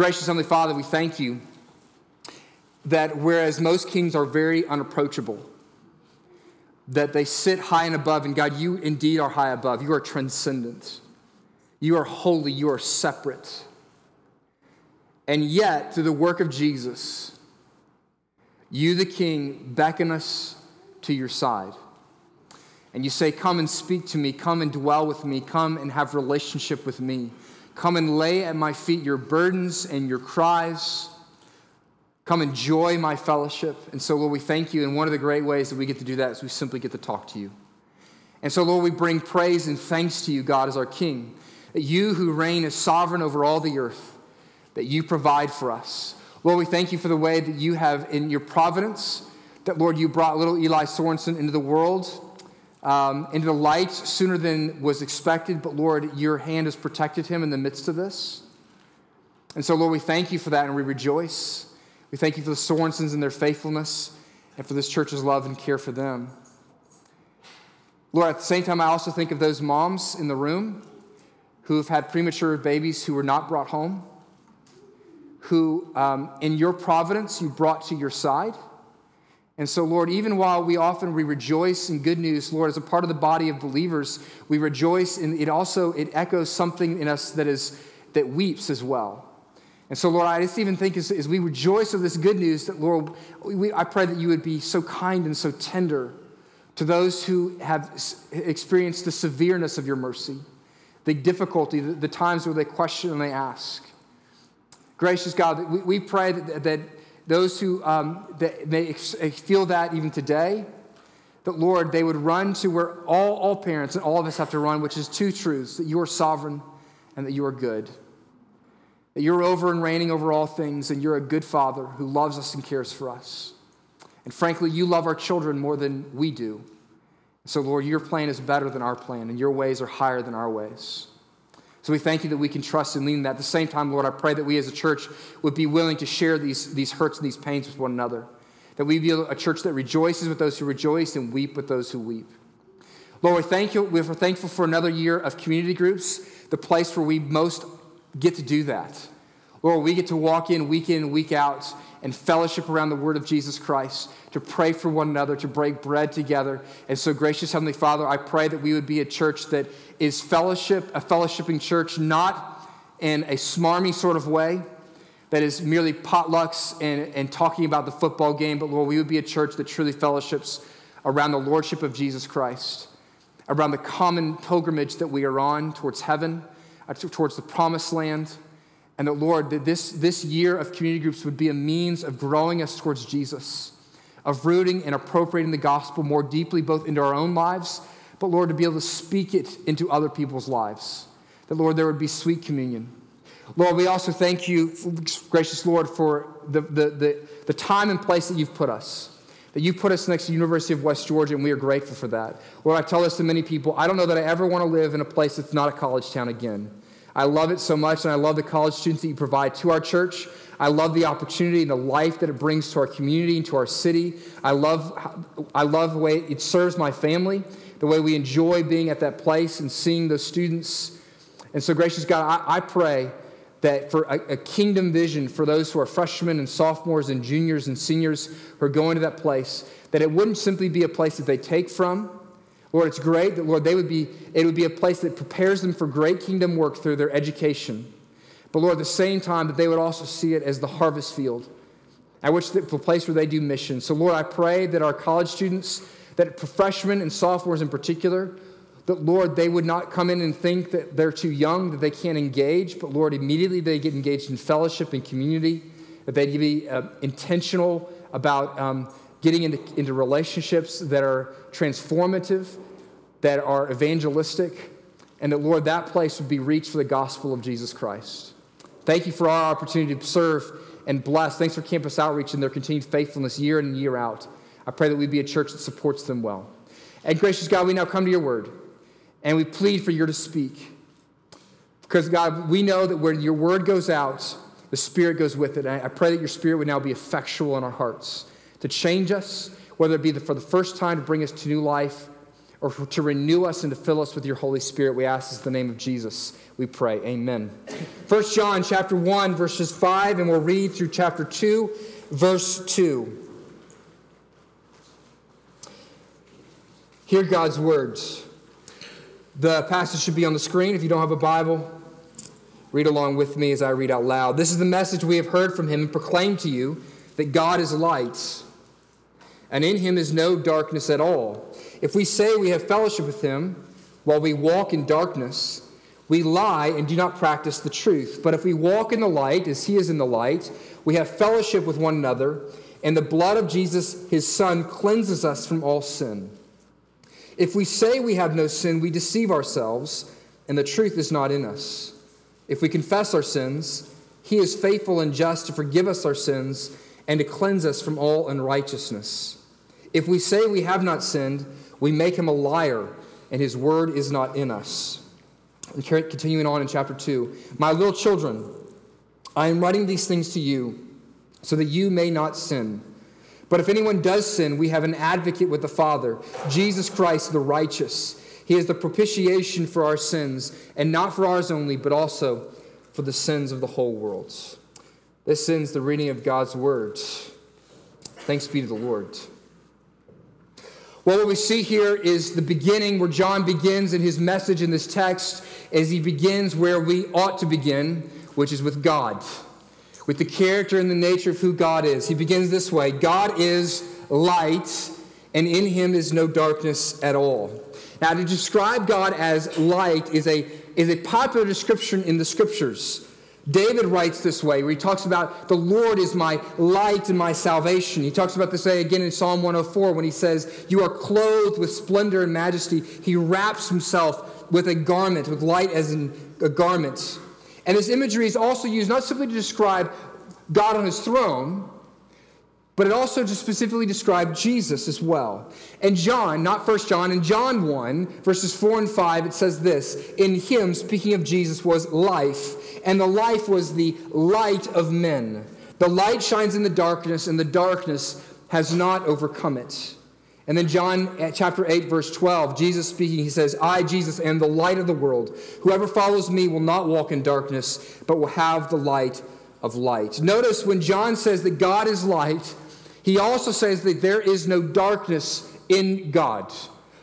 Gracious Heavenly Father, we thank you that whereas most kings are very unapproachable, that they sit high and above, and God, you indeed are high above. You are transcendent. You are holy. You are separate. And yet, through the work of Jesus, you, the King, beckon us to your side. And you say, Come and speak to me. Come and dwell with me. Come and have relationship with me. Come and lay at my feet your burdens and your cries. Come enjoy my fellowship. And so, Lord, we thank you. And one of the great ways that we get to do that is we simply get to talk to you. And so, Lord, we bring praise and thanks to you, God, as our King, that you who reign as sovereign over all the earth, that you provide for us. Lord, we thank you for the way that you have in your providence, that, Lord, you brought little Eli Sorensen into the world, um, into the light sooner than was expected, but, Lord, your hand has protected him in the midst of this. And so, Lord, we thank you for that and we rejoice. We thank you for the Sorensens and their faithfulness and for this church's love and care for them. Lord, at the same time, I also think of those moms in the room who have had premature babies who were not brought home who, um, in your providence, you brought to your side. And so, Lord, even while we often we rejoice in good news, Lord, as a part of the body of believers, we rejoice in it also it echoes something in us that is that weeps as well. And so, Lord, I just even think as, as we rejoice of this good news, that Lord, we, I pray that you would be so kind and so tender to those who have experienced the severeness of your mercy, the difficulty, the, the times where they question and they ask. Gracious God, we, we pray that, that those who um, may feel that even today, that Lord, they would run to where all, all parents and all of us have to run, which is two truths that you are sovereign and that you are good. That you're over and reigning over all things, and you're a good father who loves us and cares for us. And frankly, you love our children more than we do. So, Lord, your plan is better than our plan, and your ways are higher than our ways. So we thank you that we can trust and lean that. At the same time, Lord, I pray that we as a church would be willing to share these, these hurts and these pains with one another. That we be a church that rejoices with those who rejoice and weep with those who weep. Lord, we thank you. We're thankful for another year of community groups, the place where we most get to do that. Lord, we get to walk in week in, week out, and fellowship around the word of Jesus Christ, to pray for one another, to break bread together. And so, gracious Heavenly Father, I pray that we would be a church that is fellowship, a fellowshipping church, not in a smarmy sort of way that is merely potlucks and, and talking about the football game, but Lord, we would be a church that truly fellowships around the Lordship of Jesus Christ, around the common pilgrimage that we are on towards heaven, uh, towards the promised land. And that, Lord, that this, this year of community groups would be a means of growing us towards Jesus, of rooting and appropriating the gospel more deeply, both into our own lives but Lord, to be able to speak it into other people's lives. That, Lord, there would be sweet communion. Lord, we also thank you, gracious Lord, for the, the, the, the time and place that you've put us. That you put us next to the University of West Georgia, and we are grateful for that. Lord, I tell this to many people I don't know that I ever want to live in a place that's not a college town again. I love it so much, and I love the college students that you provide to our church. I love the opportunity and the life that it brings to our community and to our city. I love, I love the way it serves my family the way we enjoy being at that place and seeing those students. And so, gracious God, I, I pray that for a, a, kingdom vision for those who are freshmen and sophomores and juniors and seniors who are going to that place, that it wouldn't simply be a place that they take from. Lord, it's great that, Lord, they would be, it would be a place that prepares them for great kingdom work through their education. But, Lord, at the same time, that they would also see it as the harvest field, at which the, place where they do mission. So, Lord, I pray that our college students that freshmen and sophomores in particular, that Lord, they would not come in and think that they're too young, that they can't engage, but Lord, immediately they get engaged in fellowship and community, that they'd be uh, intentional about um, getting into, into relationships that are transformative, that are evangelistic, and that, Lord, that place would be reached for the gospel of Jesus Christ. Thank you for our opportunity to serve and bless. Thanks for campus outreach and their continued faithfulness year in and year out. I pray that we be a church that supports them well. And gracious God, we now come to your word and we plead for you to speak. Because, God, we know that where your word goes out, the Spirit goes with it. And I pray that your Spirit would now be effectual in our hearts to change us, whether it be for the first time to bring us to new life, or to renew us and to fill us with your Holy Spirit. We ask this in the name of Jesus. We pray. Amen. 1 John chapter 1, verses 5, and we'll read through chapter 2, verse 2. Hear God's words. The passage should be on the screen. If you don't have a Bible, read along with me as I read out loud. This is the message we have heard from him and proclaim to you that God is light, and in him is no darkness at all. If we say we have fellowship with him while we walk in darkness, we lie and do not practice the truth. But if we walk in the light as he is in the light, we have fellowship with one another, and the blood of Jesus, his son, cleanses us from all sin. If we say we have no sin, we deceive ourselves, and the truth is not in us. If we confess our sins, he is faithful and just to forgive us our sins and to cleanse us from all unrighteousness. If we say we have not sinned, we make him a liar, and his word is not in us. And continuing on in chapter 2 My little children, I am writing these things to you so that you may not sin. But if anyone does sin, we have an advocate with the Father, Jesus Christ the righteous. He is the propitiation for our sins, and not for ours only, but also for the sins of the whole world. This ends the reading of God's word. Thanks be to the Lord. Well, what we see here is the beginning where John begins in his message in this text, as he begins where we ought to begin, which is with God, with the character and the nature of who God is. He begins this way God is light, and in him is no darkness at all. Now, to describe God as light is a, is a popular description in the scriptures. David writes this way, where he talks about the Lord is my light and my salvation. He talks about this way again in Psalm 104 when he says, You are clothed with splendor and majesty. He wraps himself with a garment, with light as in a garment. And this imagery is also used not simply to describe God on his throne, but it also just specifically described Jesus as well. And John, not First John, in John 1, verses 4 and 5, it says this In him, speaking of Jesus, was life, and the life was the light of men. The light shines in the darkness, and the darkness has not overcome it. And then John eh, chapter 8, verse 12, Jesus speaking, he says, I, Jesus, am the light of the world. Whoever follows me will not walk in darkness, but will have the light of light. Notice when John says that God is light, he also says that there is no darkness in God.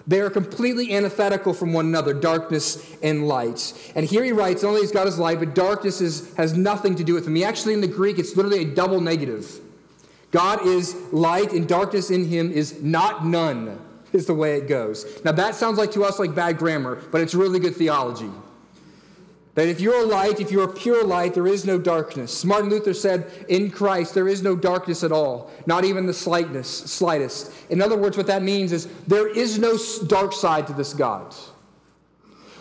They are completely antithetical from one another, darkness and light. And here he writes, not only is God is light, but darkness is, has nothing to do with him. He actually, in the Greek, it's literally a double negative. God is light, and darkness in him is not none, is the way it goes. Now, that sounds like to us like bad grammar, but it's really good theology. That if you're a light, if you're pure light, there is no darkness. Martin Luther said, in Christ, there is no darkness at all, not even the slightness, slightest. In other words, what that means is there is no dark side to this God.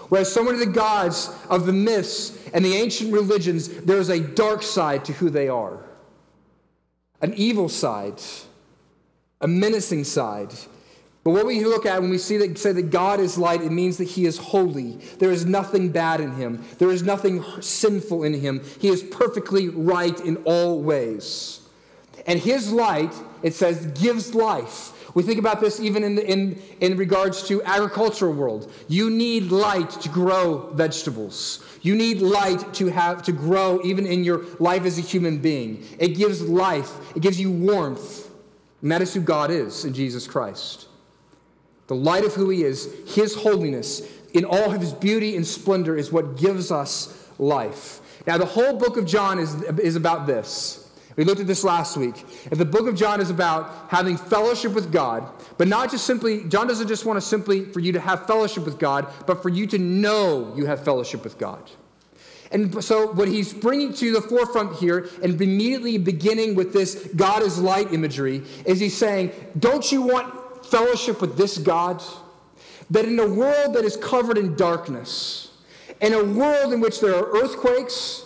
Whereas so many of the gods of the myths and the ancient religions, there is a dark side to who they are an evil side, a menacing side. But what we look at when we see that say that God is light, it means that he is holy. There is nothing bad in him. There is nothing sinful in him. He is perfectly right in all ways. And his light, it says, gives life. We think about this even in, the, in, in regards to agricultural world. You need light to grow vegetables. You need light to have to grow even in your life as a human being. It gives life. It gives you warmth. And that is who God is in Jesus Christ the light of who he is, his holiness, in all of his beauty and splendor, is what gives us life. Now, the whole book of John is, is about this. We looked at this last week. And the book of John is about having fellowship with God, but not just simply, John doesn't just want to simply for you to have fellowship with God, but for you to know you have fellowship with God. And so, what he's bringing to the forefront here, and immediately beginning with this God is light imagery, is he's saying, Don't you want fellowship with this God, that in a world that is covered in darkness, in a world in which there are earthquakes,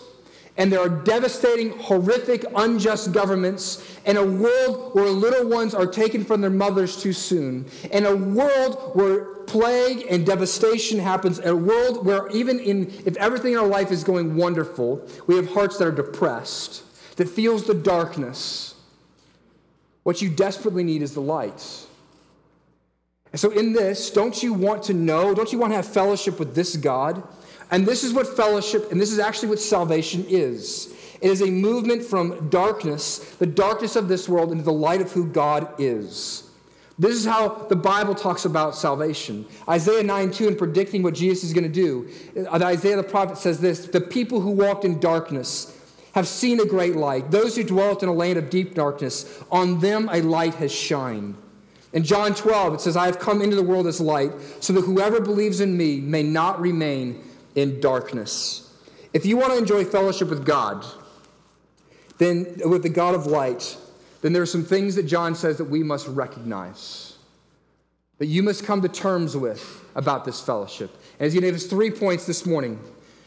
and there are devastating, horrific, unjust governments, in a world where little ones are taken from their mothers too soon, in a world where plague and devastation happens, in a world where even in if everything in our life is going wonderful, we have hearts that are depressed, that feels the darkness. What you desperately need is the light. And so, in this, don't you want to know, don't you want to have fellowship with this God? And this is what fellowship, and this is actually what salvation is. It is a movement from darkness, the darkness of this world, into the light of who God is. This is how the Bible talks about salvation. Isaiah 9 2, in predicting what Jesus is going to do, uh, Isaiah the prophet says this The people who walked in darkness have seen a great light. Those who dwelt in a land of deep darkness, on them a light has shined. In John 12, it says, I have come into the world as light, so that whoever believes in me may not remain in darkness. If you want to enjoy fellowship with God, then with the God of light, then there are some things that John says that we must recognize, that you must come to terms with about this fellowship. And as he gave us three points this morning,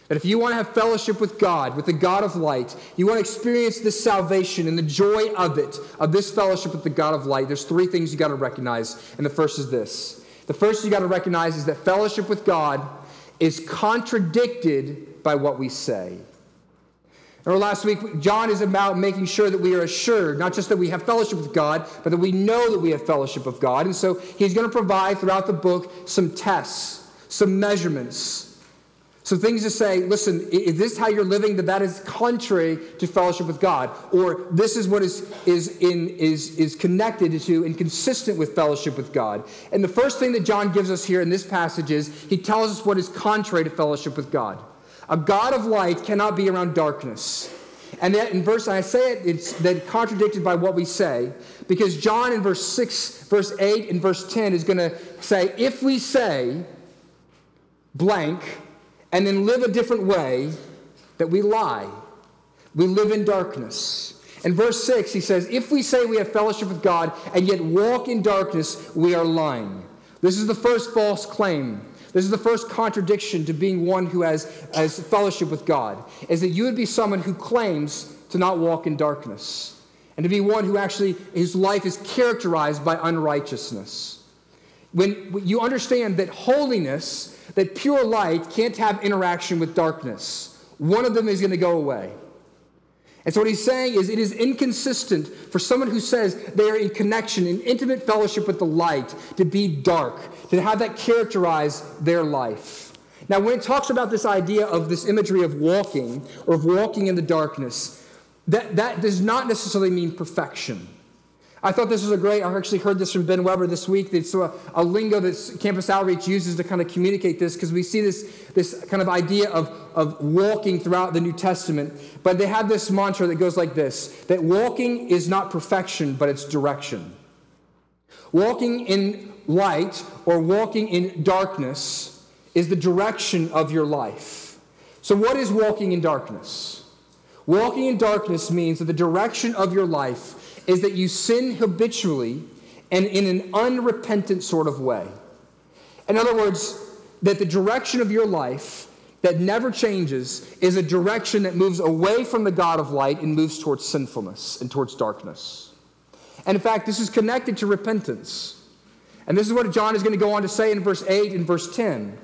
that if you want to have fellowship with God, with the God of light, you want to experience this salvation and the joy of it, of this fellowship with the God of light, there's three things you got to recognize. And the first is this the first you got to recognize is that fellowship with God is contradicted by what we say. Remember last week, John is about making sure that we are assured, not just that we have fellowship with God, but that we know that we have fellowship with God. And so he's going to provide throughout the book some tests, some measurements, so things to say, listen, is this how you're living? That that is contrary to fellowship with God, or this is what is is in is is connected to and consistent with fellowship with God. And the first thing that John gives us here in this passage is he tells us what is contrary to fellowship with God. A God of light cannot be around darkness. And that in verse, I say it, it's that contradicted by what we say, because John in verse 6, verse 8, and verse 10 is going to say, if we say blank, and then live a different way, that we lie. We live in darkness. In verse 6, he says, If we say we have fellowship with God and yet walk in darkness, we are lying. This is the first false claim. This is the first contradiction to being one who has, has fellowship with God, is that you would be someone who claims to not walk in darkness, and to be one who actually, his life is characterized by unrighteousness. When you understand that holiness that pure light can't have interaction with darkness. One of them is going to go away. And so, what he's saying is, it is inconsistent for someone who says they are in connection, in intimate fellowship with the light, to be dark, to have that characterize their life. Now, when it talks about this idea of this imagery of walking or of walking in the darkness, that, that does not necessarily mean perfection. I thought this was a great, I actually heard this from Ben Weber this week. It's a, a lingo that Campus Outreach uses to kind of communicate this because we see this, this kind of idea of, of walking throughout the New Testament. But they have this mantra that goes like this that walking is not perfection, but it's direction. Walking in light or walking in darkness is the direction of your life. So, what is walking in darkness? Walking in darkness means that the direction of your life is that you sin habitually and in an unrepentant sort of way. In other words, that the direction of your life that never changes is a direction that moves away from the God of light and moves towards sinfulness and towards darkness. And in fact, this is connected to repentance. And this is what John is going to go on to say in verse 8 and verse 10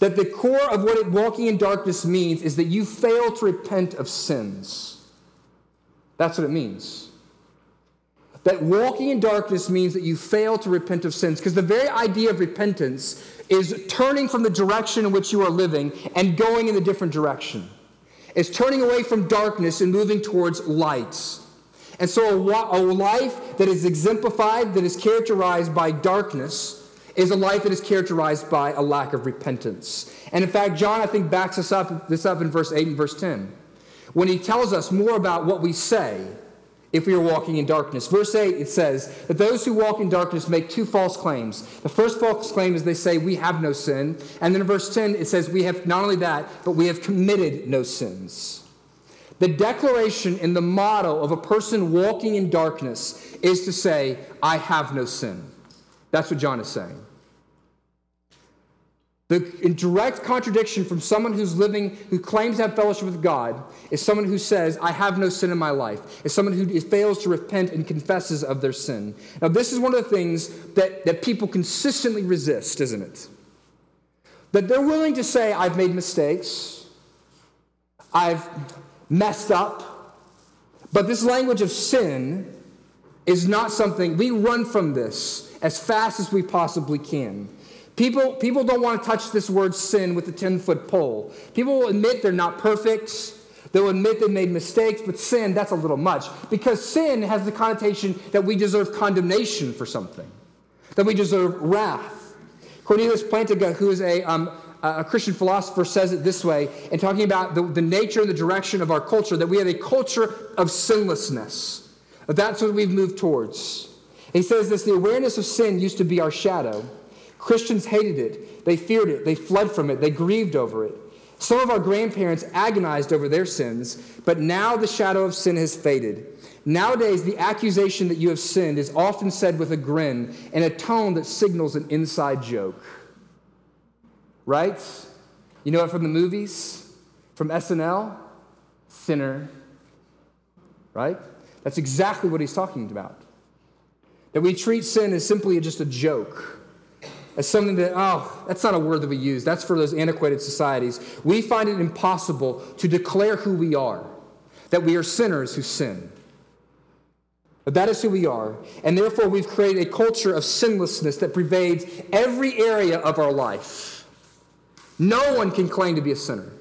that the core of what walking in darkness means is that you fail to repent of sins. That's what it means. That walking in darkness means that you fail to repent of sins. Because the very idea of repentance is turning from the direction in which you are living and going in a different direction. It's turning away from darkness and moving towards light. And so, a, life that is exemplified, that is characterized by darkness, is a life that is characterized by a lack of repentance. And in fact, John, I think, backs us up, this up in verse 8 and verse 10. When he tells us more about what we say if we are walking in darkness. Verse 8, it says that those who walk in darkness make two false claims. The first false claim is they say, We have no sin. And then in verse 10, it says, We have not only that, but we have committed no sins. The declaration and the motto of a person walking in darkness is to say, I have no sin. That's what John is saying. The in direct contradiction from someone who's living, who claims to have fellowship with God, is someone who says, I have no sin in my life, is someone who fails to repent and confesses of their sin. Now, this is one of the things that, that people consistently resist, isn't it? That they're willing to say, I've made mistakes, I've messed up, but this language of sin is not something we run from this as fast as we possibly can. People, people don't want to touch this word sin with a 10 foot pole. People will admit they're not perfect. They'll admit they made mistakes, but sin, that's a little much. Because sin has the connotation that we deserve condemnation for something, that we deserve wrath. Cornelius Plantinga, who is a, um, a Christian philosopher, says it this way in talking about the, the nature and the direction of our culture, that we have a culture of sinlessness. That's what we've moved towards. He says this the awareness of sin used to be our shadow. Christians hated it, they feared it, they fled from it, they grieved over it. Some of our grandparents agonized over their sins, but now the shadow of sin has faded. Nowadays, the accusation that you have sinned is often said with a grin and a tone that signals an inside joke. Right? You know it from the movies? From SNL? Sinner. Right? That's exactly what he's talking about. That we treat sin as simply just a joke as something that, oh, that's not a word that we use. That's for those antiquated societies. We find it impossible to declare who we are, that we are sinners who sin. But that is who we are. And therefore, we've created a culture of sinlessness that pervades every area of our life. No one can claim to be a sinner.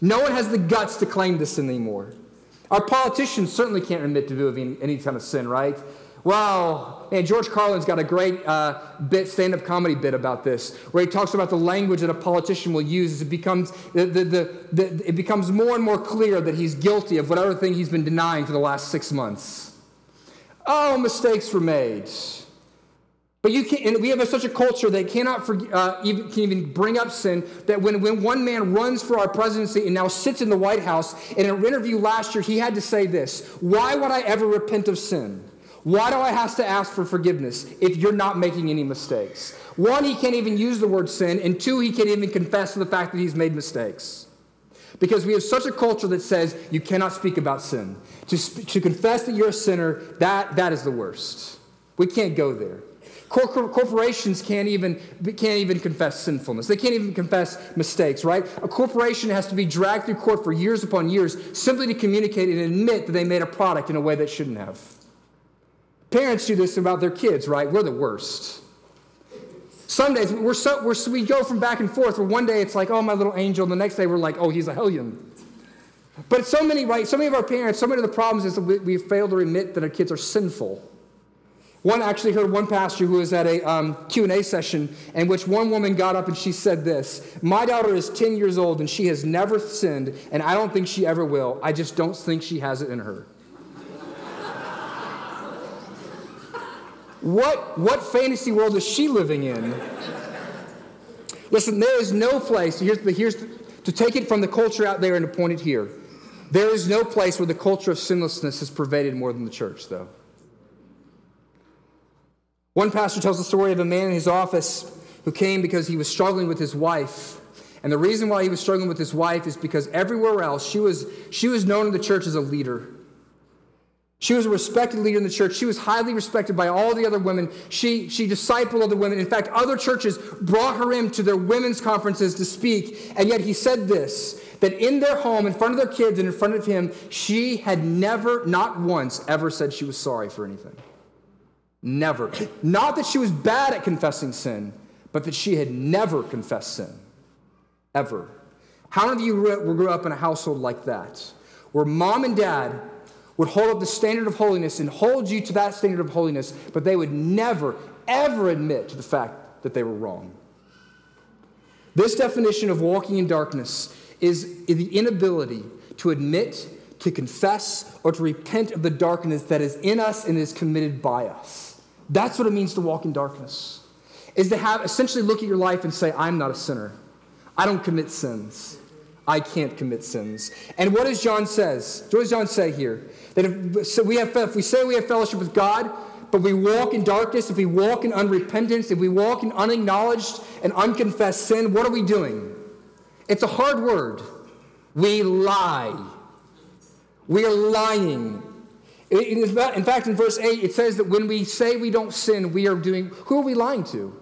No one has the guts to claim sin anymore. Our politicians certainly can't admit to doing any kind of sin, right? Wow, man, George Carlin's got a great uh, bit, stand-up comedy bit about this, where he talks about the language that a politician will use as it becomes the, the, the, it becomes more and more clear that he's guilty of whatever thing he's been denying for the last six months. Oh, mistakes were made. But you can, and we have such a culture that cannot for, uh, even, can even bring up sin. That when, when one man runs for our presidency and now sits in the White House, in an interview last year, he had to say this Why would I ever repent of sin? Why do I have to ask for forgiveness if you're not making any mistakes? One, he can't even use the word sin, and two, he can't even confess to the fact that he's made mistakes. Because we have such a culture that says you cannot speak about sin. To, sp- to confess that you're a sinner, that, that is the worst. We can't go there. Cor- corporations can't even, can't even confess sinfulness. They can't even confess mistakes, right? A corporation has to be dragged through court for years upon years simply to communicate and admit that they made a product in a way that shouldn't have. Parents do this about their kids, right? We're the worst. Some days we're so, we're, we go from back and forth where one day it's like, oh, my little angel, and the next day we're like, oh, he's a hellion. But so many, right, so many of our parents, so many of the problems is that we, we fail to admit that our kids are sinful. One actually heard one pastor who was at a um, Q&A session in which one woman got up and she said this, my daughter is 10 years old and she has never sinned and I don't think she ever will. I just don't think she has it in her. What, what fantasy world is she living in? Listen, there is no place, here's, here's to take it from the culture out there and to point it here. There is no place where the culture of sinlessness has pervaded more than the church, though. One pastor tells the story of a man in his office who came because he was struggling with his wife. And the reason why he was struggling with his wife is because everywhere else she was, she was known in the church as a leader. She was a respected leader in the church. She was highly respected by all the other women. She, she discipled other women. In fact, other churches brought her in to their women's conferences to speak. And yet he said this that in their home, in front of their kids and in front of him, she had never, not once, ever said she was sorry for anything. Never. Not that she was bad at confessing sin, but that she had never confessed sin. Ever. How many of you grew up in a household like that? Where mom and dad would hold up the standard of holiness and hold you to that standard of holiness, but they would never, ever admit to the fact that they were wrong. This definition of walking in darkness is the inability to admit, to confess, or to repent of the darkness that is in us and is committed by us. That's what it means to walk in darkness. Is to have essentially look at your life and say, I'm not a sinner. I don't commit sins. I can't commit sins. And what does John says? What does John say here? That if, so we have, if we say we have fellowship with God, but we walk in darkness, if we walk in unrepentance, if we walk in unacknowledged and unconfessed sin, what are we doing? It's a hard word. We lie. We are lying. in fact, in verse 8, it says that when we say we don't sin, we are doing, who are we lying to?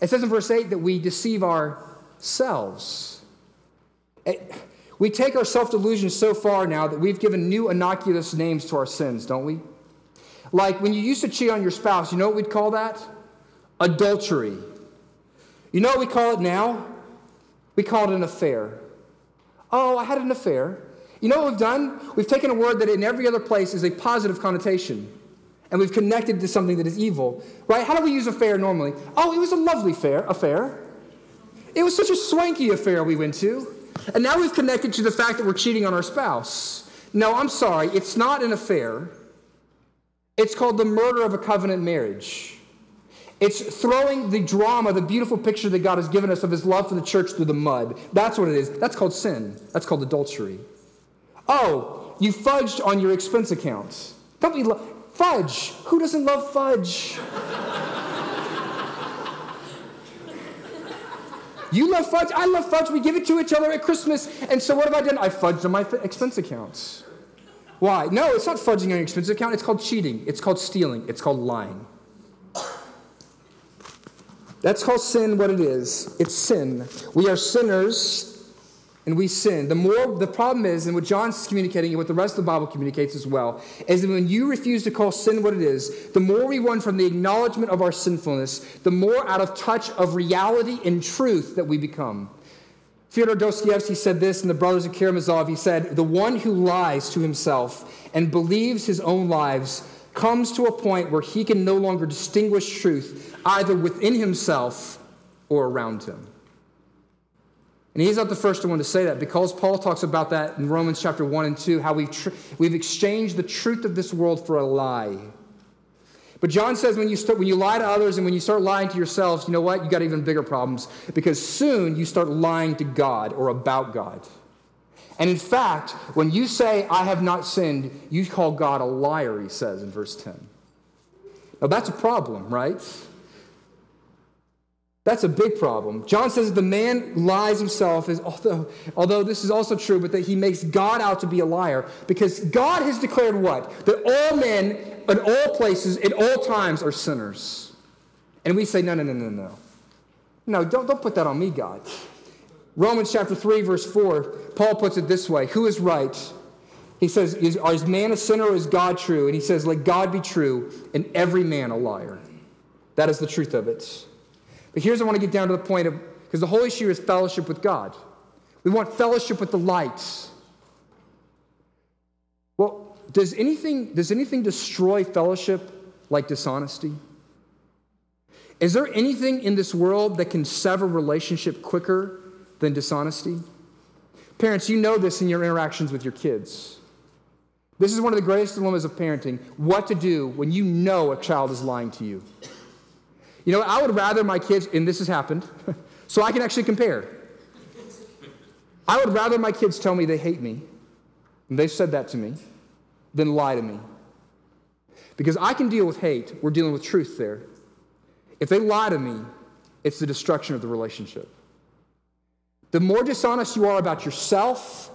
It says in verse 8 that we deceive ourselves. It, we take our self delusion so far now that we've given new innocuous names to our sins, don't we? Like when you used to cheat on your spouse, you know what we'd call that? Adultery. You know what we call it now? We call it an affair. Oh, I had an affair. You know what we've done? We've taken a word that in every other place is a positive connotation, and we've connected to something that is evil. Right? How do we use affair normally? Oh, it was a lovely fair, affair. It was such a swanky affair we went to. And now we've connected to the fact that we're cheating on our spouse. No, I'm sorry, it's not an affair. It's called the murder of a covenant marriage. It's throwing the drama, the beautiful picture that God has given us of his love for the church through the mud. That's what it is. That's called sin. That's called adultery. Oh, you fudged on your expense account. Don't be love fudge? Who doesn't love fudge? You love fudge. I love fudge. We give it to each other at Christmas. And so what have I done? I fudged on my expense accounts. Why? No, it's not fudging on your expense account. It's called cheating. It's called stealing. It's called lying. That's called sin what it is. It's sin. We are sinners and we sin. The more the problem is, and what John's communicating, and what the rest of the Bible communicates as well, is that when you refuse to call sin what it is, the more we run from the acknowledgement of our sinfulness, the more out of touch of reality and truth that we become. Fyodor Dostoevsky said this in The Brothers of Karamazov. He said, The one who lies to himself and believes his own lies comes to a point where he can no longer distinguish truth either within himself or around him. And he's not the first one to say that because Paul talks about that in Romans chapter 1 and 2, how we've, tr- we've exchanged the truth of this world for a lie. But John says when you, start, when you lie to others and when you start lying to yourselves, you know what? You got even bigger problems because soon you start lying to God or about God. And in fact, when you say, I have not sinned, you call God a liar, he says in verse 10. Now that's a problem, right? That's a big problem. John says the man lies himself, is, although, although this is also true, but that he makes God out to be a liar because God has declared what? That all men in all places, at all times, are sinners. And we say, no, no, no, no, no. No, don't, don't put that on me, God. Romans chapter 3, verse 4, Paul puts it this way Who is right? He says, is, is man a sinner or is God true? And he says, Let God be true and every man a liar. That is the truth of it. But here's I want to get down to the point of because the whole issue is fellowship with God. We want fellowship with the light. Well, does anything, does anything destroy fellowship like dishonesty? Is there anything in this world that can sever relationship quicker than dishonesty? Parents, you know this in your interactions with your kids. This is one of the greatest dilemmas of parenting what to do when you know a child is lying to you. You know, I would rather my kids, and this has happened, so I can actually compare. I would rather my kids tell me they hate me, and they've said that to me, than lie to me. Because I can deal with hate, we're dealing with truth there. If they lie to me, it's the destruction of the relationship. The more dishonest you are about yourself,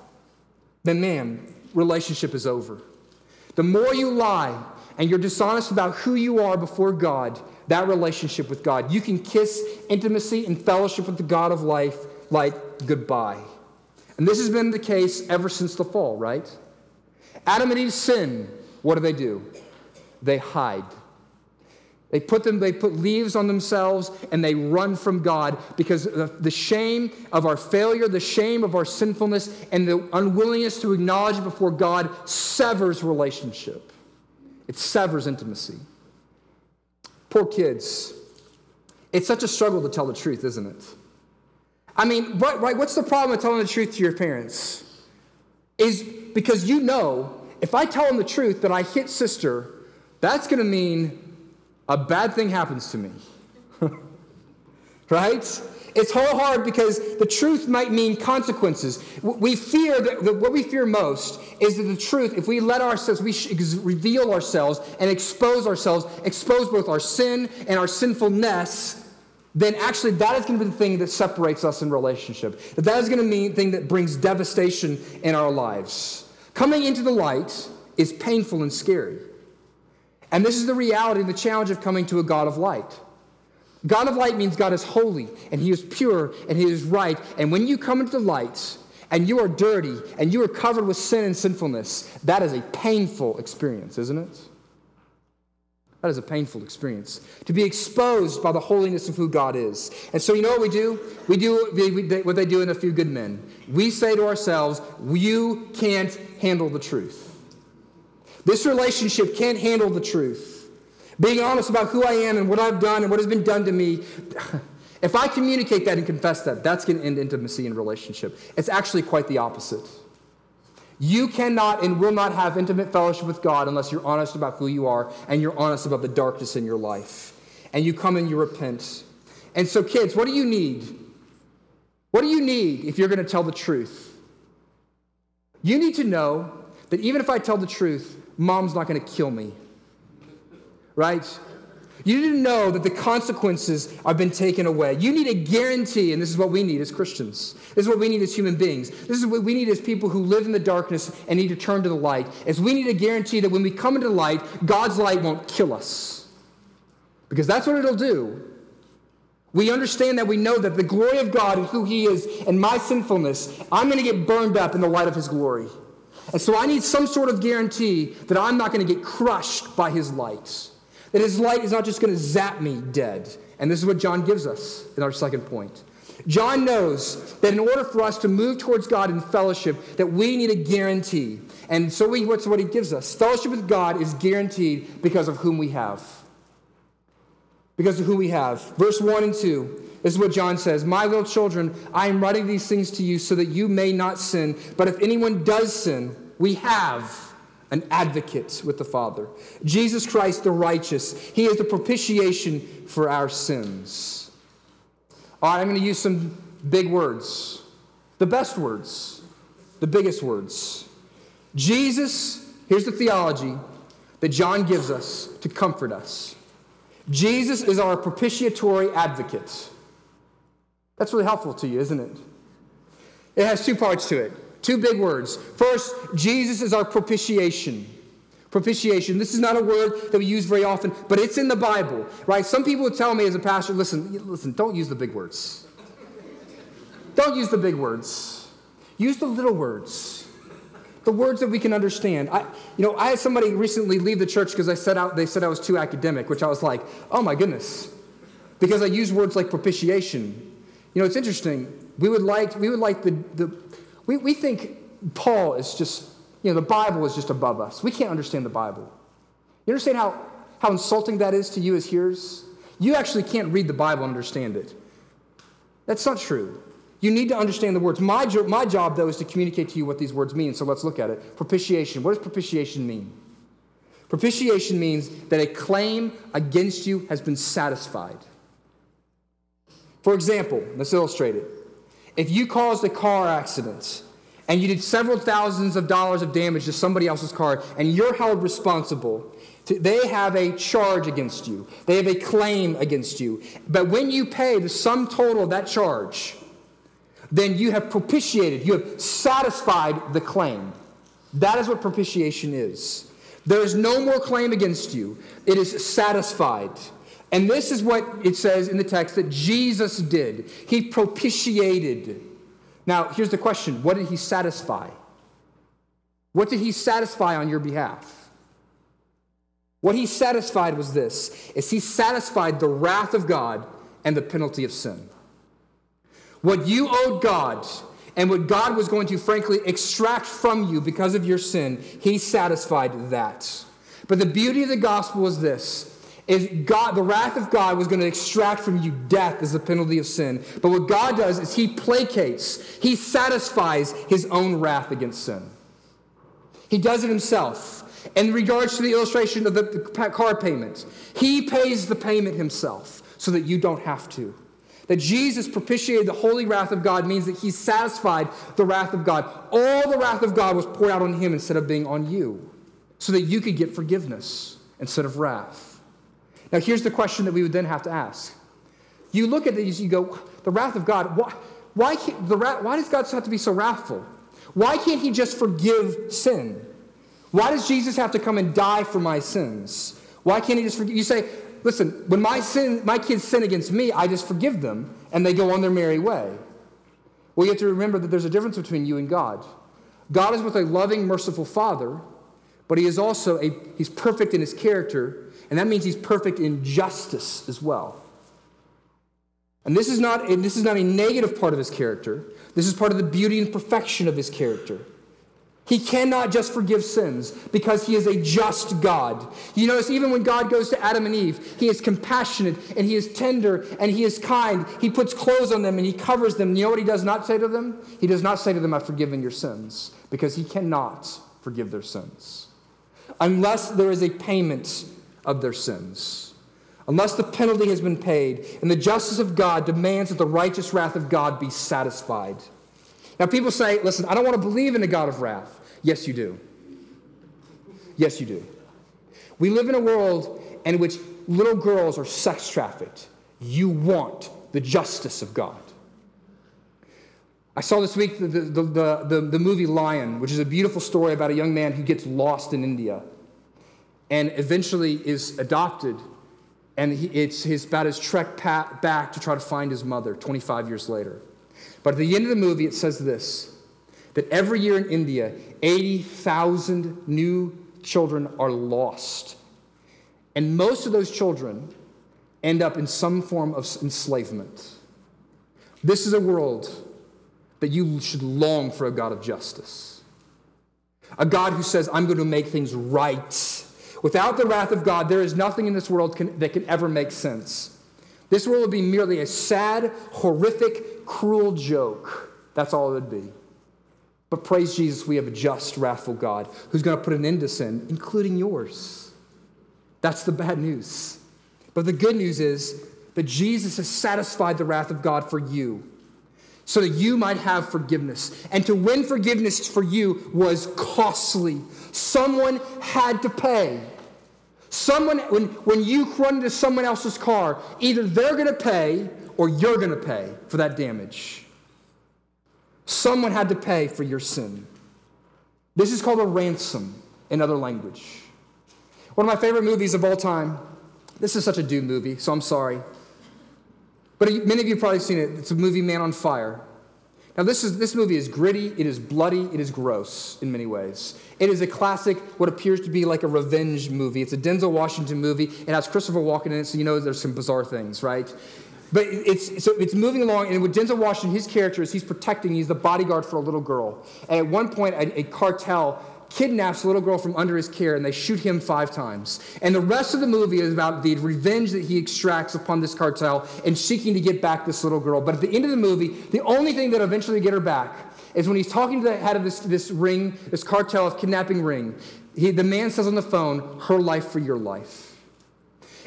then man, relationship is over. The more you lie and you're dishonest about who you are before God, that relationship with God, you can kiss intimacy and fellowship with the God of life like goodbye. And this has been the case ever since the fall, right? Adam and Eve sin. What do they do? They hide. They put them, they put leaves on themselves and they run from God because the shame of our failure, the shame of our sinfulness, and the unwillingness to acknowledge before God severs relationship. It severs intimacy. Poor kids. It's such a struggle to tell the truth, isn't it? I mean, right, right, what's the problem with telling the truth to your parents? Is because you know if I tell them the truth that I hit sister, that's going to mean a bad thing happens to me. right? It's hard because the truth might mean consequences. We fear that, that, what we fear most is that the truth, if we let ourselves, we reveal ourselves and expose ourselves, expose both our sin and our sinfulness, then actually that is going to be the thing that separates us in relationship. That that is going to be the thing that brings devastation in our lives. Coming into the light is painful and scary. And this is the reality and the challenge of coming to a God of light. God of light means God is holy and he is pure and he is right. And when you come into the light and you are dirty and you are covered with sin and sinfulness, that is a painful experience, isn't it? That is a painful experience. To be exposed by the holiness of who God is. And so, you know what we do? We do what they do in A Few Good Men. We say to ourselves, You can't handle the truth. This relationship can't handle the truth. Being honest about who I am and what I've done and what has been done to me. If I communicate that and confess that, that's going to end intimacy and relationship. It's actually quite the opposite. You cannot and will not have intimate fellowship with God unless you're honest about who you are and you're honest about the darkness in your life. And you come and you repent. And so, kids, what do you need? What do you need if you're going to tell the truth? You need to know that even if I tell the truth, mom's not going to kill me. Right? You need to know that the consequences have been taken away. You need a guarantee, and this is what we need as Christians. This is what we need as human beings. This is what we need as people who live in the darkness and need to turn to the light. Is we need a guarantee that when we come into the light, God's light won't kill us. Because that's what it'll do. We understand that we know that the glory of God and who He is and my sinfulness, I'm going to get burned up in the light of His glory. And so I need some sort of guarantee that I'm not going to get crushed by His light. That his light is not just going to zap me dead. And this is what John gives us in our second point. John knows that in order for us to move towards God in fellowship, that we need a guarantee. And so we, what's what he gives us? Fellowship with God is guaranteed because of whom we have. Because of who we have. Verse 1 and 2. This is what John says My little children, I am writing these things to you so that you may not sin. But if anyone does sin, we have an advocate with the Father. Jesus Christ, the righteous. He is the propitiation for our sins. All right, I'm going to use some big words, the best words, the biggest words. Jesus, here's the theology that John gives us to comfort us. Jesus is our propitiatory advocate. That's really helpful to you, isn't it? It has two parts to it. Two big words. First, Jesus is our propitiation. Propitiation. This is not a word that we use very often, but it's in the Bible, right? Some people tell me as a pastor, listen, listen, don't use the big words. Don't use the big words. Use the little words. The words that we can understand. I, you know, I had somebody recently leave the church because I said out, they said I was too academic, which I was like, oh my goodness. Because I use words like propitiation. You know, it's interesting. We would like, we would like the, the we, we think Paul is just, you know, the Bible is just above us. We can't understand the Bible. You understand how, how insulting that is to you as hearers? You actually can't read the Bible and understand it. That's not true. You need to understand the words. My, jo- my job, though, is to communicate to you what these words mean. So let's look at it. Propitiation. What does propitiation mean? Propitiation means that a claim against you has been satisfied. For example, let's illustrate it. If you caused a car accident and you did several thousands of dollars of damage to somebody else's car and you're held responsible, they have a charge against you. They have a claim against you. But when you pay the sum total of that charge, then you have propitiated, you have satisfied the claim. That is what propitiation is. There is no more claim against you, it is satisfied. And this is what it says in the text that Jesus did. He propitiated. Now, here's the question what did he satisfy? What did he satisfy on your behalf? What he satisfied was this is he satisfied the wrath of God and the penalty of sin. What you owed God and what God was going to frankly extract from you because of your sin, he satisfied that. But the beauty of the gospel is this is God, the wrath of God was going to extract from you death as the penalty of sin. But what God does is He placates, He satisfies His own wrath against sin. He does it Himself. In regards to the illustration of the, car payment, He pays the payment Himself so that you don't have to. That Jesus propitiated the holy wrath of God means that He satisfied the wrath of God. All the wrath of God was poured out on Him instead of being on you, so that you could get forgiveness instead of wrath. Now, here's the question that we would then have to ask. You look at these, you go, the wrath of God, why, why, the, why does God have to be so wrathful? Why can't He just forgive sin? Why does Jesus have to come and die for my sins? Why can't He just forgive? You say, listen, when my, sin, my kids sin against me, I just forgive them and they go on their merry way. Well, you have to remember that there's a difference between you and God. God is with a loving, merciful Father, but he is also a, he's perfect in his character, and that means he's perfect in justice as well. And this is not, and this is not a negative part of his character. This is part of the beauty and perfection of his character. He cannot just forgive sins because he is a just God. You notice, even when God goes to Adam and Eve, he is compassionate and he is tender and he is kind. He puts clothes on them and he covers them. You know what he does not say to them? He does not say to them, I've forgiven your sins because he cannot forgive their sins unless there is a payment of their sins. Unless the penalty has been paid and the justice of God demands that the righteous wrath of God be satisfied. Now, people say, listen, I don't want to believe in a God of wrath. Yes, you do. Yes, you do. We live in a world in which little girls are sex trafficked. You want the justice of God. I saw this week the, the, the, the, movie Lion, which is a beautiful story about a young man who gets lost in India and eventually is adopted. And he, it's his, about his trek back to try to find his mother 25 years later. But at the end of the movie, it says this that every year in India, 80,000 new children are lost. And most of those children end up in some form of enslavement. This is a world that you should long for a God of justice. A God who says, I'm going to make things right. Without the wrath of God, there is nothing in this world can, that can ever make sense. This world would be merely a sad, horrific, cruel joke. That's all it would be. But praise Jesus, we have a just, wrathful God who's going to put an end to sin, including yours. That's the bad news. But the good news is that Jesus has satisfied the wrath of God for you so that you might have forgiveness. And to win forgiveness for you was costly. Someone had to pay. Someone, when, when you run into someone else's car, either they're going to pay or you're going to pay for that damage. Someone had to pay for your sin. This is called a ransom in other language. One of my favorite movies of all time. This is such a dude movie, so I'm sorry. But many of you have probably seen it. It's a movie, Man on Fire. Now, this, is, this movie is gritty, it is bloody, it is gross in many ways. It is a classic, what appears to be like a revenge movie. It's a Denzel Washington movie. It has Christopher Walken in it, so you know there's some bizarre things, right? But it's, so it's moving along, and with Denzel Washington, his character is he's protecting, he's the bodyguard for a little girl. And at one point, a, a cartel kidnaps a little girl from under his care and they shoot him five times. And the rest of the movie is about the revenge that he extracts upon this cartel and seeking to get back this little girl. But at the end of the movie, the only thing that'll eventually get her back is when he's talking to the head of this, this ring, this cartel of kidnapping ring. He, the man says on the phone, her life for your life.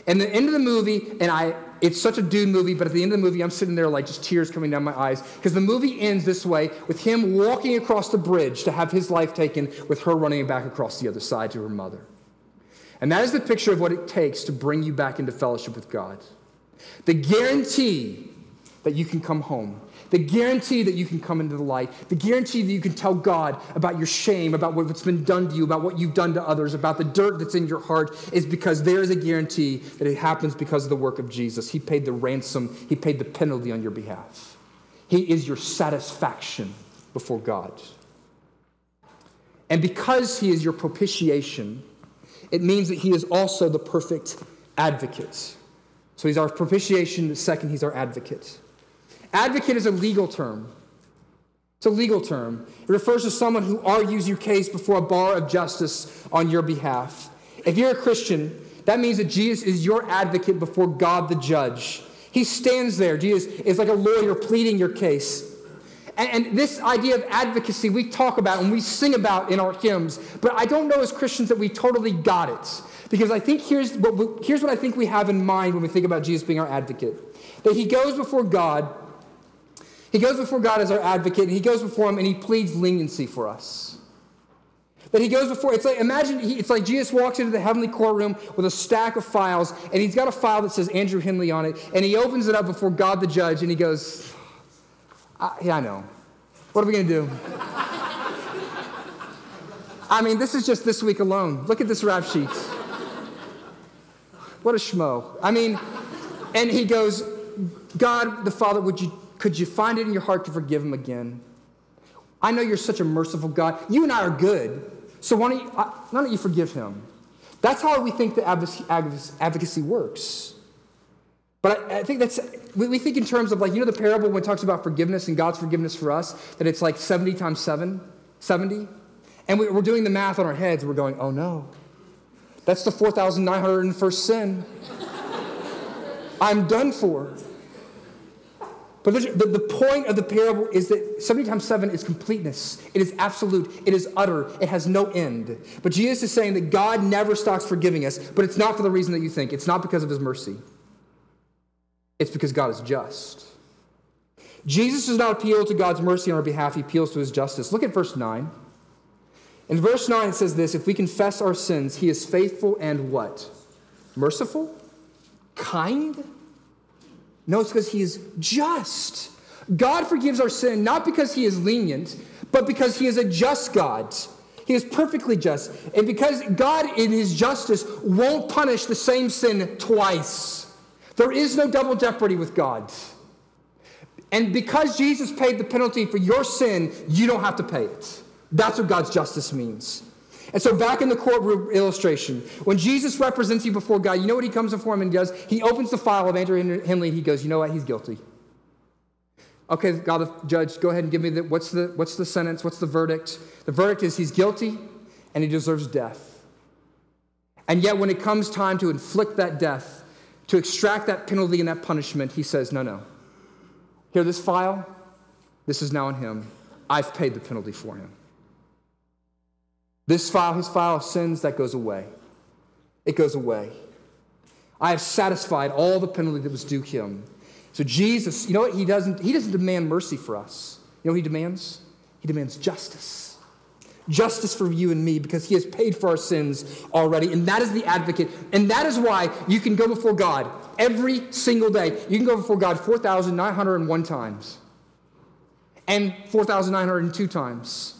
And the end of the movie, and I, it's such a dude movie, but at the end of the movie, I'm sitting there like just tears coming down my eyes because the movie ends this way with him walking across the bridge to have his life taken, with her running back across the other side to her mother. And that is the picture of what it takes to bring you back into fellowship with God. The guarantee that you can come home the guarantee that you can come into the light, the guarantee that you can tell God about your shame, about what's been done to you, about what you've done to others, about the dirt that's in your heart, is because there is a guarantee that it happens because of the work of Jesus. He paid the ransom, He paid the penalty on your behalf. He is your satisfaction before God. And because He is your propitiation, it means that He is also the perfect advocate. So He's our propitiation, second, He's our advocate. Advocate is a legal term. It's a legal term. It refers to someone who argues your case before a bar of justice on your behalf. If you're a Christian, that means that Jesus is your advocate before God the judge. He stands there. Jesus is like a lawyer pleading your case. And, and, this idea of advocacy we talk about and we sing about in our hymns, but I don't know as Christians that we totally got it. Because I think here's what, here's what I think we have in mind when we think about Jesus being our advocate that he goes before God he goes before God as our advocate, and he goes before him and he pleads leniency for us. But he goes before, it's like, imagine, he, it's like Jesus walks into the heavenly courtroom with a stack of files, and he's got a file that says Andrew Henley on it, and he opens it up before God the judge, and he goes, I, Yeah, I know. What are we going to do? I mean, this is just this week alone. Look at this rap sheet. What a schmo. I mean, and he goes, God the Father, would you could you find it in your heart to forgive him again? I know you're such a merciful God. You and I are good. So why don't you, why don't you forgive him? That's how we think that advocacy works. But I, think that's, we, think in terms of like, you know, the parable when it talks about forgiveness and God's forgiveness for us, that it's like 70 times 7, 70. And we, we're doing the math on our heads. We're going, oh no, that's the 4,901st sin. I'm done for. But the, the, point of the parable is that 70 times 7 is completeness. It is absolute. It is utter. It has no end. But Jesus is saying that God never stops forgiving us, but it's not for the reason that you think. It's not because of his mercy, it's because God is just. Jesus does not appeal to God's mercy on our behalf, he appeals to his justice. Look at verse 9. In verse 9, it says this If we confess our sins, he is faithful and what? Merciful? Kind? No, it's because he is just. God forgives our sin not because he is lenient, but because he is a just God. He is perfectly just. And because God, in his justice, won't punish the same sin twice. There is no double jeopardy with God. And because Jesus paid the penalty for your sin, you don't have to pay it. That's what God's justice means. And so, back in the courtroom illustration, when Jesus represents you before God, you know what he comes before him and does? He opens the file of Andrew Henley he goes, You know what? He's guilty. Okay, God, the judge, go ahead and give me the what's the what's the sentence? What's the verdict? The verdict is he's guilty and he deserves death. And yet, when it comes time to inflict that death, to extract that penalty and that punishment, he says, No, no. Here, this file, this is now on him. I've paid the penalty for him. This file, his file of sins, that goes away. It goes away. I have satisfied all the penalty that was due him. So Jesus, you know what? He doesn't, he doesn't demand mercy for us. You know what he demands? He demands justice. Justice for you and me because he has paid for our sins already. And that is the advocate. And that is why you can go before God every single day. You can go before God 4,901 times and 4,902 times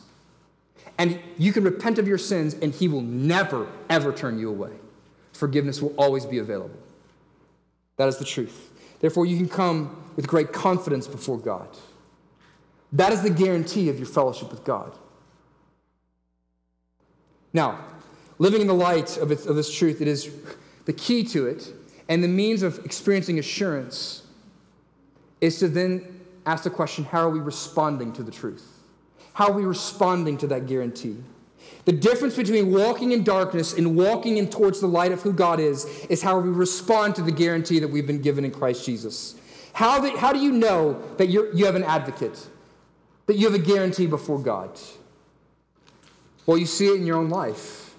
and you can repent of your sins, and He will never, ever turn you away. Forgiveness will always be available. That is the truth. Therefore, you can come with great confidence before God. That is the guarantee of your fellowship with God. Now, living in the light of, it, of this truth, it is the key to it, and the means of experiencing assurance is to then ask the question how are we responding to the truth? How are we responding to that guarantee? The difference between walking in darkness and walking in towards the light of who God is is how we respond to the guarantee that we've been given in Christ Jesus. How, the, how do you know that you you have an advocate, that you have a guarantee before God? Well, you see it in your own life.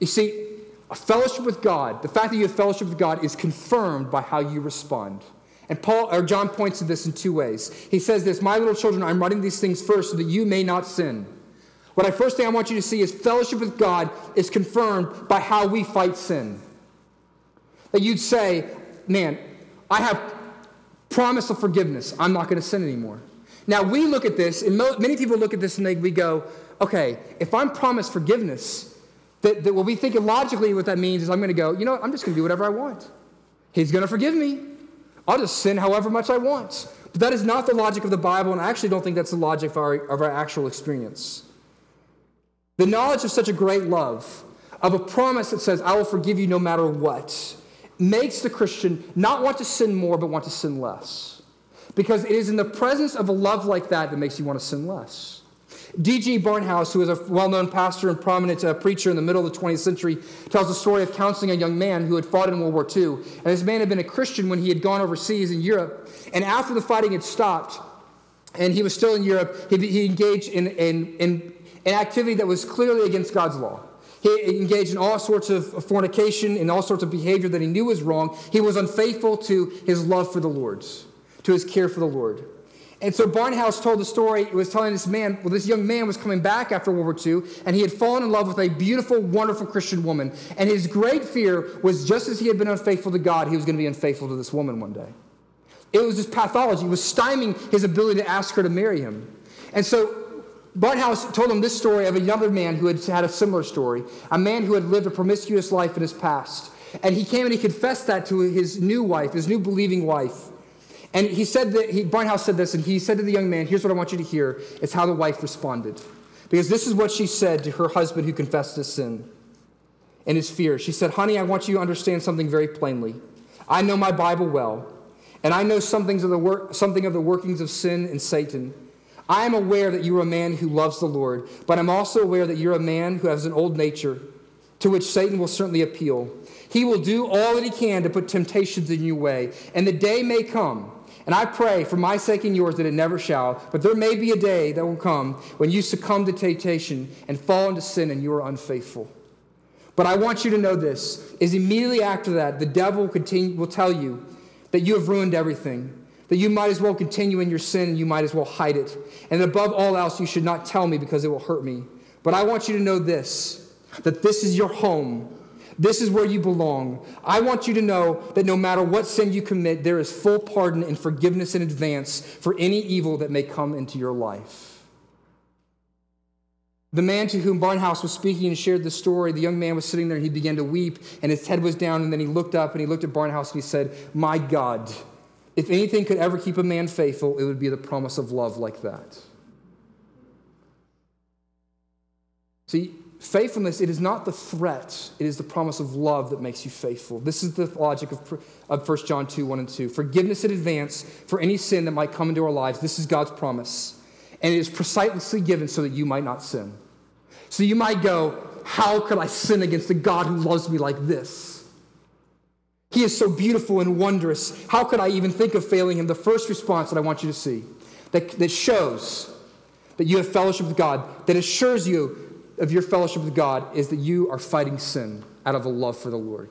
You see, a fellowship with God, the fact that you have fellowship with God is confirmed by how you respond. And Paul or John points to this in two ways. He says this, "My little children, I'm writing these things first so that you may not sin." What I first thing I want you to see is fellowship with God is confirmed by how we fight sin. That you'd say, "Man, I have promise of forgiveness. I'm not going to sin anymore." Now we look at this, and many people look at this and they, we go, "Okay, if I'm promised forgiveness, that, that what we think logically what that means is I'm going to go, you know, what? I'm just going to do whatever I want. He's going to forgive me." I'll just sin however much I want. But that is not the logic of the Bible, and I actually don't think that's the logic of our, of our actual experience. The knowledge of such a great love, of a promise that says, I will forgive you no matter what, makes the Christian not want to sin more, but want to sin less. Because it is in the presence of a love like that that makes you want to sin less. D.G. Barnhouse, who is a well known pastor and prominent uh, preacher in the middle of the 20th century, tells the story of counseling a young man who had fought in World War II. And this man had been a Christian when he had gone overseas in Europe. And after the fighting had stopped, and he was still in Europe, he, he engaged in, in, in an activity that was clearly against God's law. He engaged in all sorts of fornication and all sorts of behavior that he knew was wrong. He was unfaithful to his love for the Lord, to his care for the Lord. And so Barnhouse told the story, it was telling this man, well, this young man was coming back after World War II, and he had fallen in love with a beautiful, wonderful Christian woman. And his great fear was just as he had been unfaithful to God, he was going to be unfaithful to this woman one day. It was this pathology, it was stymieing his ability to ask her to marry him. And so Barnhouse told him this story of another man who had had a similar story, a man who had lived a promiscuous life in his past. And he came and he confessed that to his new wife, his new believing wife. And he said that, he, Barnhouse said this, and he said to the young man, Here's what I want you to hear. It's how the wife responded. Because this is what she said to her husband who confessed his sin and his fear. She said, Honey, I want you to understand something very plainly. I know my Bible well, and I know of the something of the workings of sin and Satan. I am aware that you are a man who loves the Lord, but I'm also aware that you're a man who has an old nature to which Satan will certainly appeal. He will do all that he can to put temptations in your way, and the day may come. And I pray for my sake and yours that it never shall, but there may be a day that will come when you succumb to temptation and fall into sin and you are unfaithful. But I want you to know this is immediately after that, the devil continue, will tell you that you have ruined everything, that you might as well continue in your sin and you might as well hide it. And above all else, you should not tell me because it will hurt me. But I want you to know this that this is your home. This is where you belong. I want you to know that no matter what sin you commit, there is full pardon and forgiveness in advance for any evil that may come into your life. The man to whom Barnhouse was speaking and shared the story, the young man was sitting there and he began to weep, and his head was down, and then he looked up and he looked at Barnhouse and he said, My God, if anything could ever keep a man faithful, it would be the promise of love like that. See, faithfulness, it is not the threat, it is the promise of love that makes you faithful. This is the logic of, of 1 John 2 1 and 2. Forgiveness in advance for any sin that might come into our lives. This is God's promise. And it is precisely given so that you might not sin. So you might go, How could I sin against a God who loves me like this? He is so beautiful and wondrous. How could I even think of failing him? The first response that I want you to see that, that shows that you have fellowship with God, that assures you of your fellowship with God, is that you are fighting sin out of a love for the Lord.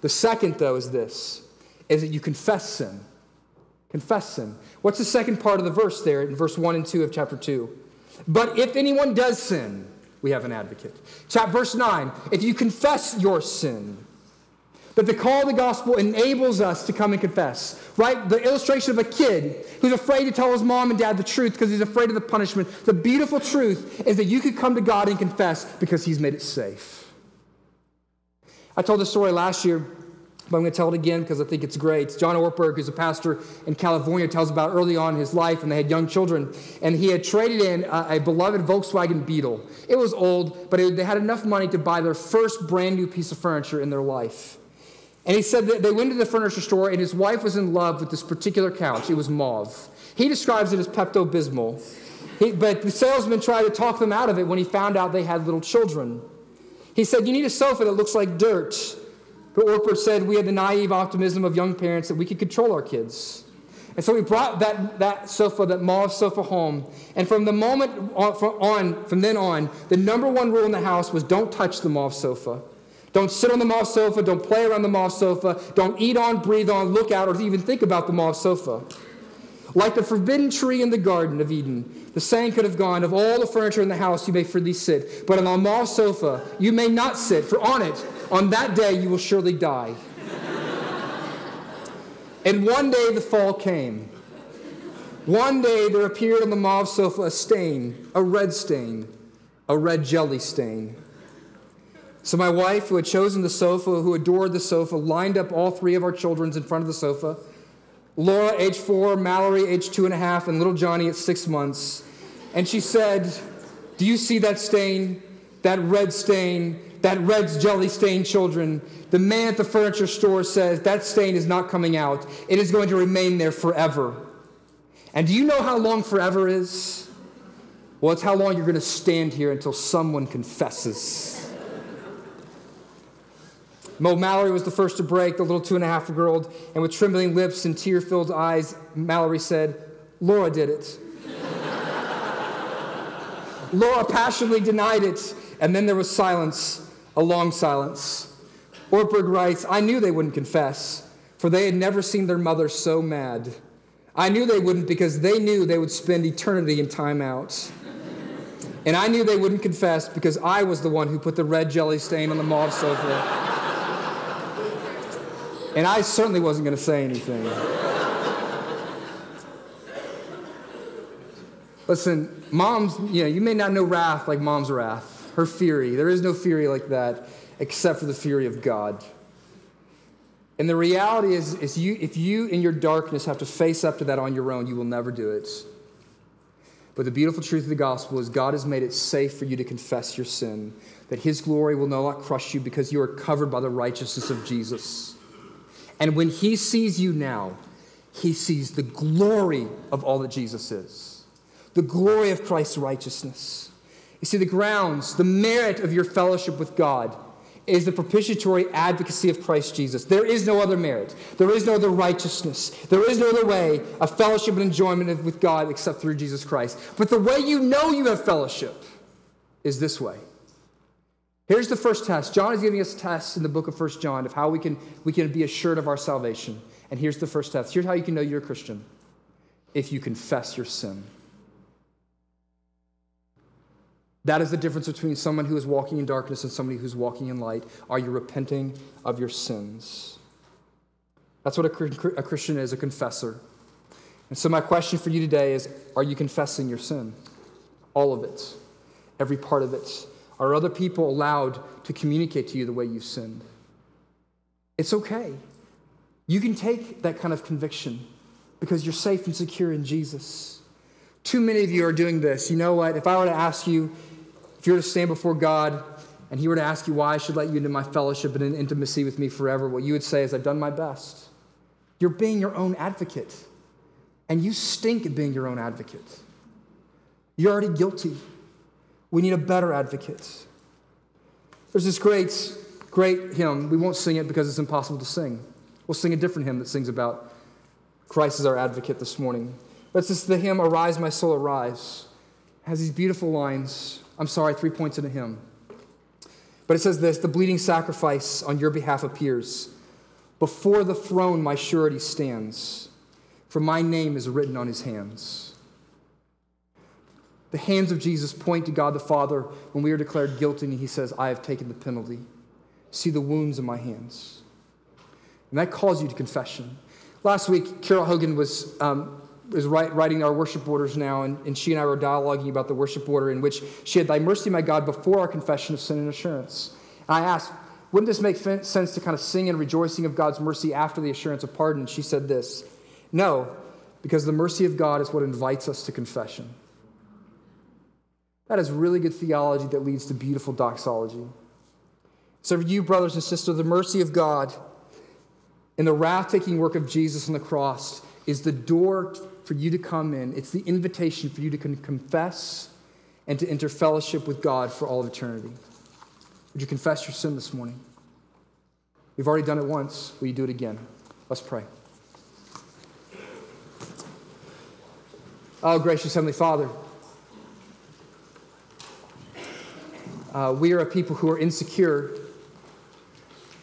The second, though, is this is that you confess sin. Confess sin. What's the second part of the verse there in verse 1 and 2 of chapter 2? But if anyone does sin, we have an advocate. Chapter, verse 9, if you confess your sin, but the call of the gospel enables us to come and confess, right? The illustration of a kid who's afraid to tell his mom and dad the truth because he's afraid of the punishment. The beautiful truth is that you could come to God and confess because he's made it safe. I told this story last year but I'm going to tell it again because I think it's great. John Ortberg, who's a pastor in California, tells about early on in his life, and they had young children, and he had traded in a, a beloved Volkswagen Beetle. It was old, but it, they had enough money to buy their first brand new piece of furniture in their life. And he said that they went to the furniture store, and his wife was in love with this particular couch. It was mauve. He describes it as Pepto Bismol. But the salesman tried to talk them out of it when he found out they had little children. He said, You need a sofa that looks like dirt. But Ortberg said we had the naive optimism of young parents that we could control our kids. And so we brought that, that sofa, that mauve sofa home. And from the moment uh, on, from then on, the number one rule in the house was don't touch the mauve sofa. Don't sit on the mauve sofa. Don't play around the mauve sofa. Don't eat on, breathe on, look out, or even think about the mauve sofa. Like the forbidden tree in the Garden of Eden, the saying could have gone, Of all the furniture in the house, you may freely sit, but on the mauve sofa, you may not sit, for on it on that day you will surely die. and one day the fall came. One day there appeared on the mauve sofa a stain, a red stain, a red jelly stain. So my wife, who had chosen the sofa, who adored the sofa, lined up all three of our children in front of the sofa Laura, age four, Mallory, age two and a half, and little Johnny at six months. And she said, Do you see that stain? That red stain? that red jelly stain, children, the man at the furniture store says that stain is not coming out. It is going to remain there forever. And do you know how long forever is? Well, it's how long you're going to stand here until someone confesses. Mo Mallory was the first to break, the little two and a half year old, and with trembling lips and tear filled eyes, Mallory said, Laura did it. Laura passionately denied it, and then there was silence a long silence. Ortberg writes, I knew they wouldn't confess, for they had never seen their mother so mad. I knew they wouldn't because they knew they would spend eternity in timeout. And I knew they wouldn't confess because I was the one who put the red jelly stain on the mauve sofa. And I certainly wasn't going to say anything. Listen, moms, you know, you may not know wrath like mom's wrath her fury. There is no fury like that except for the fury of God. And the reality is, is you, if you in your darkness have to face up to that on your own, you will never do it. But the beautiful truth of the gospel is God has made it safe for you to confess your sin, that his glory will no longer crush you because you are covered by the righteousness of Jesus. And when he sees you now, he sees the glory of all that Jesus is, the glory of Christ's righteousness. You see, the grounds, the merit of your fellowship with God is the propitiatory advocacy of Christ Jesus. There is no other merit. There is no other righteousness. There is no other way of fellowship and enjoyment with God except through Jesus Christ. But the way you know you have fellowship is this way. Here's the first test. John is giving us tests in the book of First John of how we can, we can be assured of our salvation. And here's the first test. Here's how you can know you're a Christian if you confess your sin. That is the difference between someone who is walking in darkness and somebody who's walking in light. Are you repenting of your sins? That's what a, a Christian is a confessor. And so, my question for you today is Are you confessing your sin? All of it, every part of it. Are other people allowed to communicate to you the way you've sinned? It's okay. You can take that kind of conviction because you're safe and secure in Jesus. Too many of you are doing this. You know what? If I were to ask you, if you were to stand before God and He were to ask you why I should let you into my fellowship and in intimacy with me forever, what you would say is, I've done my best. You're being your own advocate, and you stink at being your own advocate. You're already guilty. We need a better advocate. There's this great, great hymn. We won't sing it because it's impossible to sing. We'll sing a different hymn that sings about Christ as our advocate this morning. That's just the hymn, Arise, My Soul, Arise. It has these beautiful lines. I'm sorry, three points in a hymn. But it says this The bleeding sacrifice on your behalf appears. Before the throne, my surety stands, for my name is written on his hands. The hands of Jesus point to God the Father when we are declared guilty, and he says, I have taken the penalty. See the wounds in my hands. And that calls you to confession. Last week, Carol Hogan was um, writing our worship orders now, and, and she and I were dialoguing about the worship order in which she had, Thy mercy, my God, before our confession of sin and assurance. And I asked, Wouldn't this make sense to kind of sing in rejoicing of God's mercy after the assurance of pardon? She said this No, because the mercy of God is what invites us to confession. That is really good theology that leads to beautiful doxology. So, for you, brothers and sisters, the mercy of God and the wrath taking work of Jesus on the cross is the door for you to come in. It's the invitation for you to confess and to enter fellowship with God for all of eternity. Would you confess your sin this morning? We've already done it once. Will you do it again? Let's pray. Oh, gracious Heavenly Father, uh, we are a people who are insecure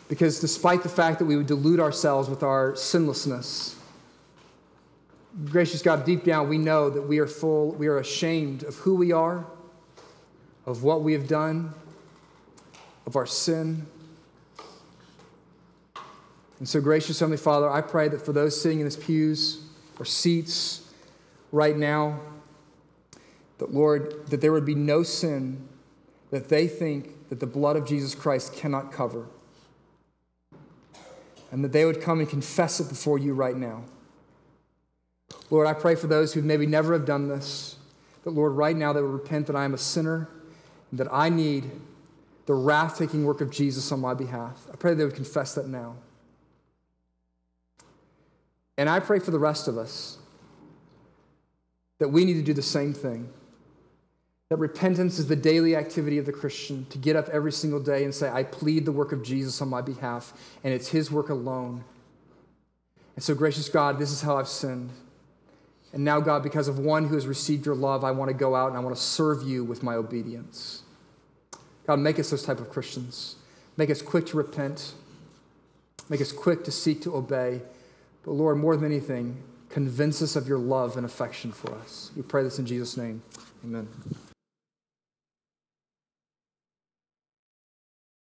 because despite the fact that we would delude ourselves with our sinlessness, gracious God, deep down, we know that we are full, we are ashamed of who we are, of what we have done, of our sin. And so, gracious Heavenly Father, I pray that for those sitting in these pews or seats right now, that Lord, that there would be no sin that they think that the blood of Jesus Christ cannot cover. And that they would come and confess it before you right now. Lord, I pray for those who maybe never have done this, that Lord, right now they will repent that I am a sinner and that I need the wrath taking work of Jesus on my behalf. I pray they would confess that now. And I pray for the rest of us that we need to do the same thing. That repentance is the daily activity of the Christian to get up every single day and say, I plead the work of Jesus on my behalf, and it's his work alone. And so, gracious God, this is how I've sinned. And now, God, because of one who has received your love, I want to go out and I want to serve you with my obedience. God, make us those type of Christians. Make us quick to repent. Make us quick to seek to obey. But Lord, more than anything, convince us of your love and affection for us. We pray this in Jesus' name. Amen.